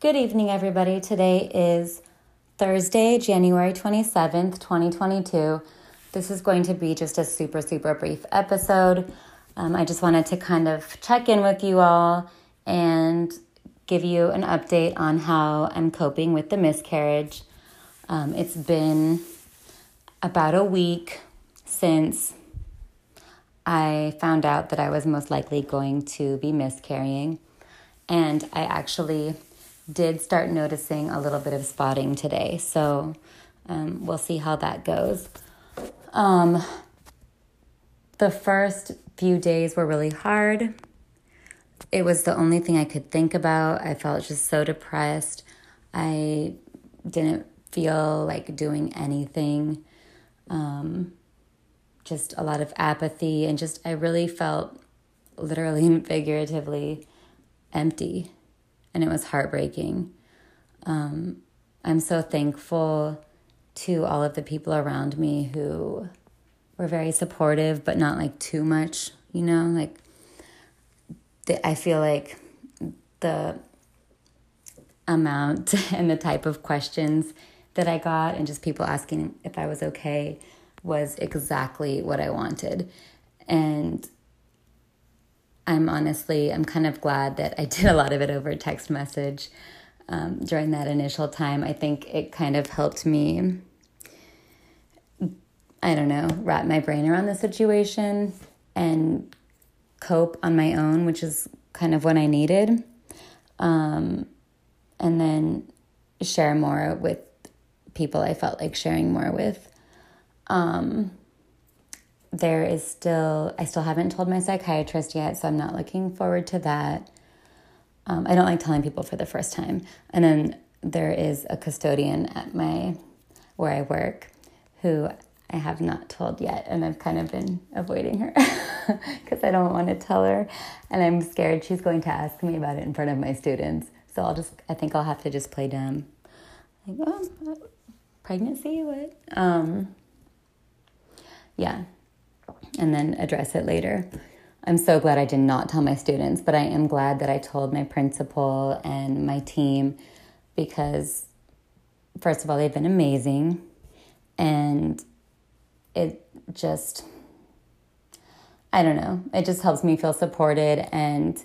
Good evening, everybody. Today is Thursday, January 27th, 2022. This is going to be just a super, super brief episode. Um, I just wanted to kind of check in with you all and give you an update on how I'm coping with the miscarriage. Um, it's been about a week since I found out that I was most likely going to be miscarrying, and I actually did start noticing a little bit of spotting today. So um, we'll see how that goes. Um, the first few days were really hard. It was the only thing I could think about. I felt just so depressed. I didn't feel like doing anything. Um, just a lot of apathy, and just I really felt literally and figuratively empty and it was heartbreaking. Um, I'm so thankful to all of the people around me who were very supportive, but not like too much, you know, like the, I feel like the amount and the type of questions that I got and just people asking if I was okay was exactly what I wanted. And I'm honestly, I'm kind of glad that I did a lot of it over text message um, during that initial time. I think it kind of helped me, I don't know, wrap my brain around the situation and cope on my own, which is kind of what I needed. Um, and then share more with people I felt like sharing more with. Um, there is still, I still haven't told my psychiatrist yet, so I'm not looking forward to that. Um, I don't like telling people for the first time. And then there is a custodian at my, where I work, who I have not told yet, and I've kind of been avoiding her because I don't want to tell her, and I'm scared she's going to ask me about it in front of my students. So I'll just, I think I'll have to just play dumb, like, oh, pregnancy, what? Um, yeah, and then address it later. I'm so glad I did not tell my students, but I am glad that I told my principal and my team because, first of all, they've been amazing. And it just, I don't know, it just helps me feel supported and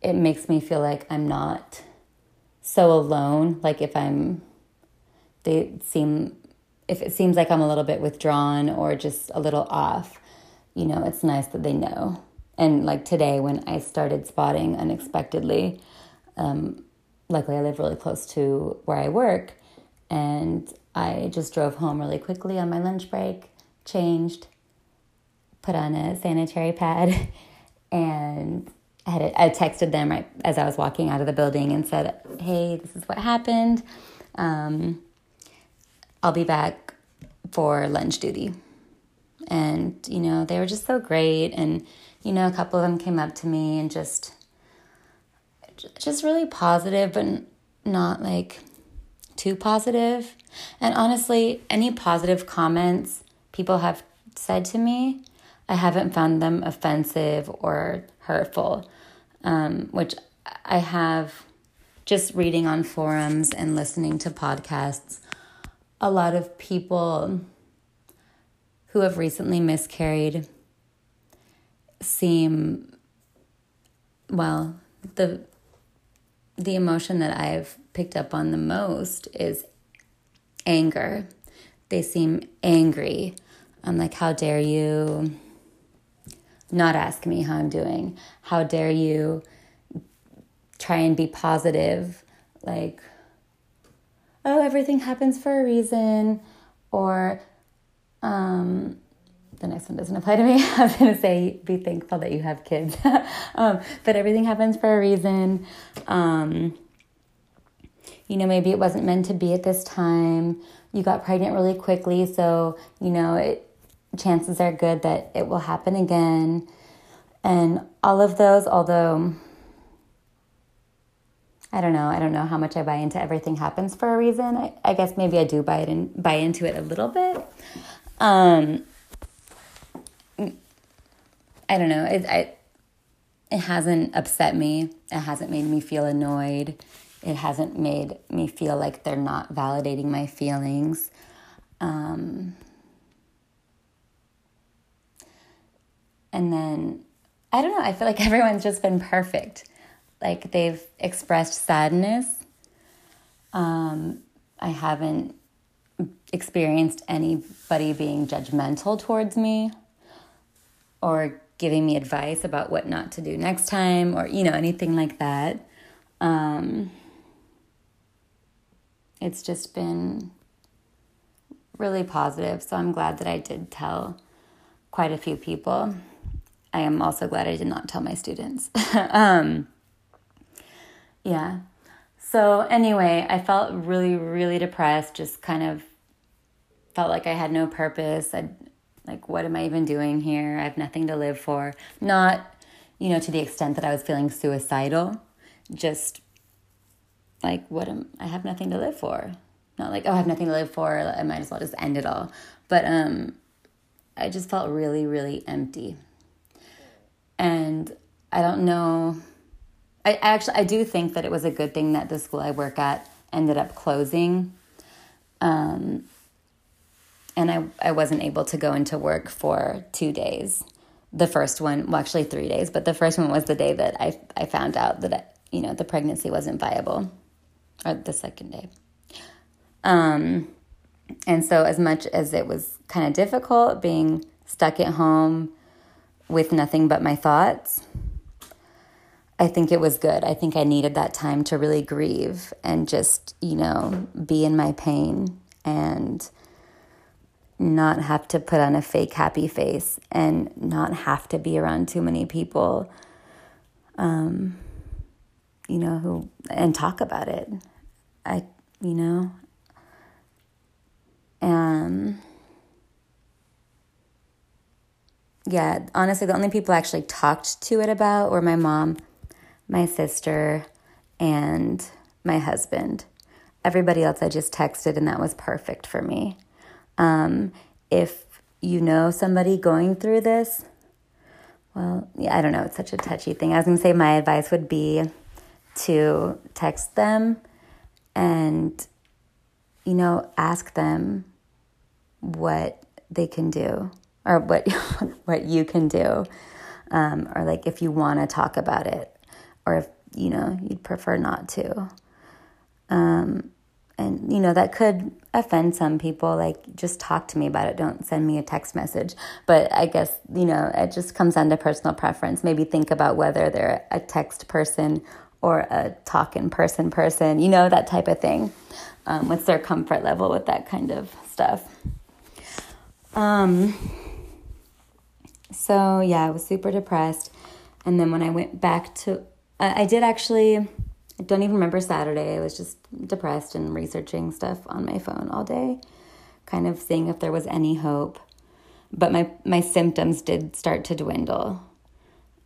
it makes me feel like I'm not so alone. Like if I'm, they seem, if it seems like I'm a little bit withdrawn or just a little off, you know, it's nice that they know. And like today, when I started spotting unexpectedly, um, luckily I live really close to where I work, and I just drove home really quickly on my lunch break, changed, put on a sanitary pad, and I had a, I texted them right as I was walking out of the building and said, "Hey, this is what happened. Um, I'll be back for lunch duty." And you know they were just so great. And you know a couple of them came up to me and just just really positive but not like too positive. And honestly any positive comments people have said to me i haven't found them offensive or hurtful um, which i have just reading on forums and listening to podcasts a lot of people who have recently miscarried seem well the the emotion that I've picked up on the most is anger. They seem angry. I'm like, how dare you not ask me how I'm doing? How dare you try and be positive? Like, oh, everything happens for a reason. Or um, the next one doesn't apply to me. I was going to say, be thankful that you have kids. um, but everything happens for a reason. Um, you know, maybe it wasn't meant to be at this time. You got pregnant really quickly, so, you know, it, chances are good that it will happen again. And all of those, although I don't know, I don't know how much I buy into everything happens for a reason. I, I guess maybe I do buy it and buy into it a little bit. Um, I don't know. It I, it hasn't upset me. It hasn't made me feel annoyed. It hasn't made me feel like they're not validating my feelings. Um, and then, I don't know, I feel like everyone's just been perfect. Like they've expressed sadness. Um, I haven't experienced anybody being judgmental towards me or giving me advice about what not to do next time or you know anything like that. Um, it's just been really positive. So i'm glad that i did tell quite a few people. I am also glad i did not tell my students. Um, yeah so anyway i felt really really depressed just kind of felt like i had no purpose i like, what am I even doing here? I have nothing to live for. Not, you know, to the extent that I was feeling suicidal, just like, what am I have nothing to live for. Not like, oh, I have nothing to live for. I might as well just end it all. But um, I just felt really, really empty. And I don't know. I actually I do think that it was a good thing that the school I work at ended up closing. Um, and I, I wasn't able to go into work for two days. The first one, well, actually three days, but the first one was the day that I, I found out that, you know, the pregnancy wasn't viable, or the second day. Um, and so, as much as it was kind of difficult being stuck at home with nothing but my thoughts, I think it was good. I think I needed that time to really grieve and just, you know, be in my pain and not have to put on a fake happy face and not have to be around too many people um, you know who and talk about it i you know um yeah honestly the only people I actually talked to it about were my mom my sister and my husband everybody else i just texted and that was perfect for me um, if you know somebody going through this, well, yeah, I don't know. It's such a touchy thing. I was going to say my advice would be to text them and, you know, ask them what they can do or what what you can do, um, or like if you want to talk about it, or if you know you'd prefer not to. Um, and you know that could offend some people like just talk to me about it. Don't send me a text message. But i guess you know it just comes down to personal preference. Maybe think about whether they're a text person or a talk in person person you know that type of thing. Um, what's their comfort level with that kind of stuff? Um so yeah i was super depressed. And then when i went back to i did actually I don't even remember Saturday. I was just depressed and researching stuff on my phone all day, kind of seeing if there was any hope. But my, my symptoms did start to dwindle.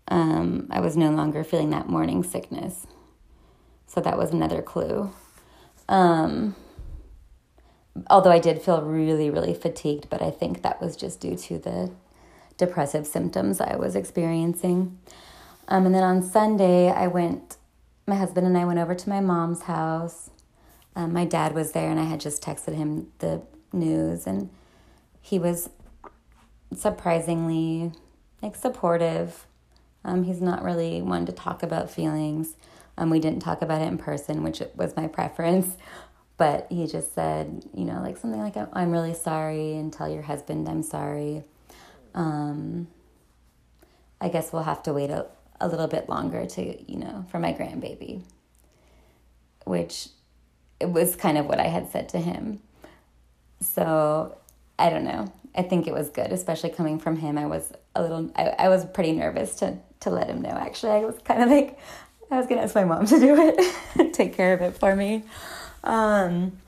Um, I was no longer feeling that morning sickness. So that was another clue. Um, although I did feel really, really fatigued, but I think that was just due to the depressive symptoms I was experiencing. Um, and then on Sunday, I went my husband and I went over to my mom's house. Um, my dad was there, and I had just texted him the news, and he was surprisingly like supportive. Um, he's not really one to talk about feelings. Um, we didn't talk about it in person, which was my preference. But he just said, you know, like something like, "I'm really sorry," and tell your husband I'm sorry. Um, I guess we'll have to wait a, a little bit longer to, you know, for my grandbaby, which it was kind of what I had said to him. So I don't know. I think it was good, especially coming from him. I was a little, I, I was pretty nervous to, to let him know. Actually, I was kind of like, I was to ask my mom to do it, take care of it for me. Um,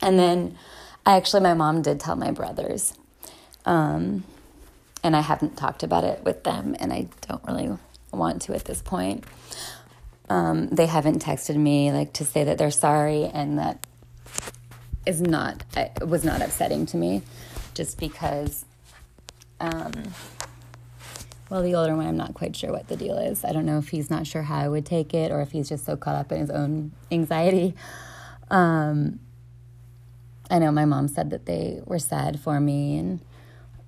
and then I actually, my mom did tell my brothers. Um, and I haven't talked about it with them, and I don't really want to at this point. Um, they haven't texted me like to say that they're sorry, and that is not it was not upsetting to me, just because um, well, the older one, I'm not quite sure what the deal is. I don't know if he's not sure how I would take it or if he's just so caught up in his own anxiety. Um, I know my mom said that they were sad for me and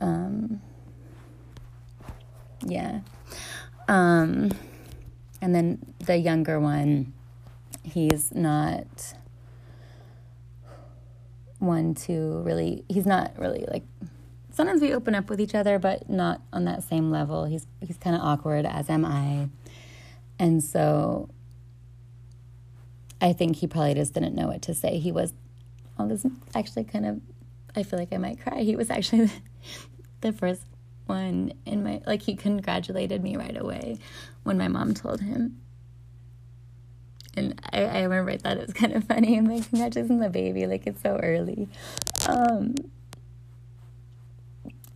um, yeah. Um, and then the younger one, he's not one to really, he's not really like, sometimes we open up with each other, but not on that same level. He's, he's kind of awkward, as am I. And so I think he probably just didn't know what to say. He was, oh, this actually kind of, I feel like I might cry. He was actually the first one in my like he congratulated me right away when my mom told him and I, I remember I thought it was kind of funny. I'm like, congratulations on the baby, like it's so early. Um,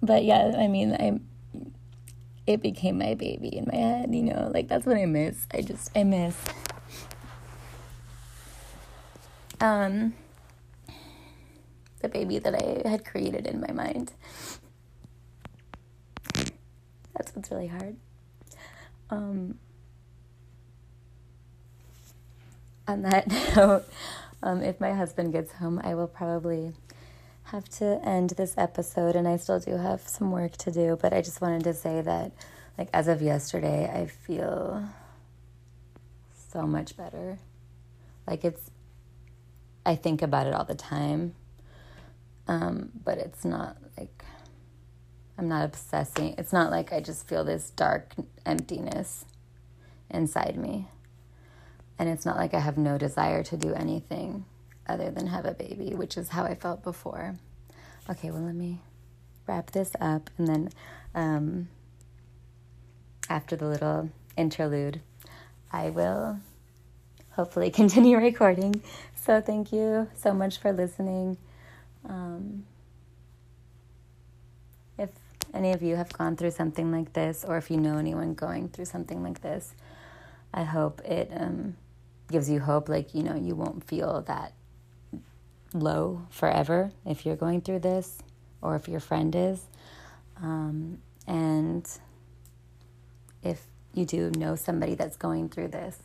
but yeah, I mean, I it became my baby in my head, you know, like that's what I miss. I just I miss um the baby that I had created in my mind. That's what's really hard. Um, on that note, um, if my husband gets home, I will probably have to end this episode, and I still do have some work to do. But I just wanted to say that, like, as of yesterday, I feel so much better. Like, it's, I think about it all the time, um, but it's not like I'm not obsessing. It's not like I just feel this dark emptiness inside me. And it's not like I have no desire to do anything other than have a baby, which is how I felt before. Okay, well, let me wrap this up. And then um, after the little interlude, I will hopefully continue recording. So, thank you so much for listening. Um, if any of you have gone through something like this, or if you know anyone going through something like this, I hope it um, gives you hope. Like, you know, you won't feel that low forever if you're going through this, or if your friend is. Um, and if you do know somebody that's going through this,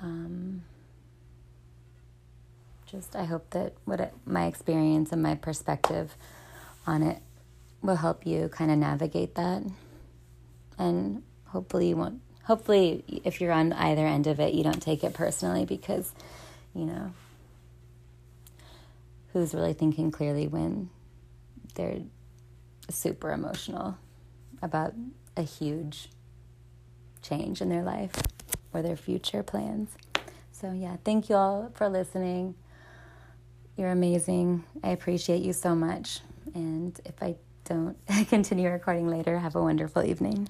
um, just I hope that what it, my experience and my perspective on it will help you kind of navigate that. And hopefully, you won't. Hopefully, if you're on either end of it, you don't take it personally because, you know, who's really thinking clearly when they're super emotional about a huge change in their life or their future plans. So, yeah, thank you all for listening. You're amazing. I appreciate you so much. And if I don't continue recording later, have a wonderful evening.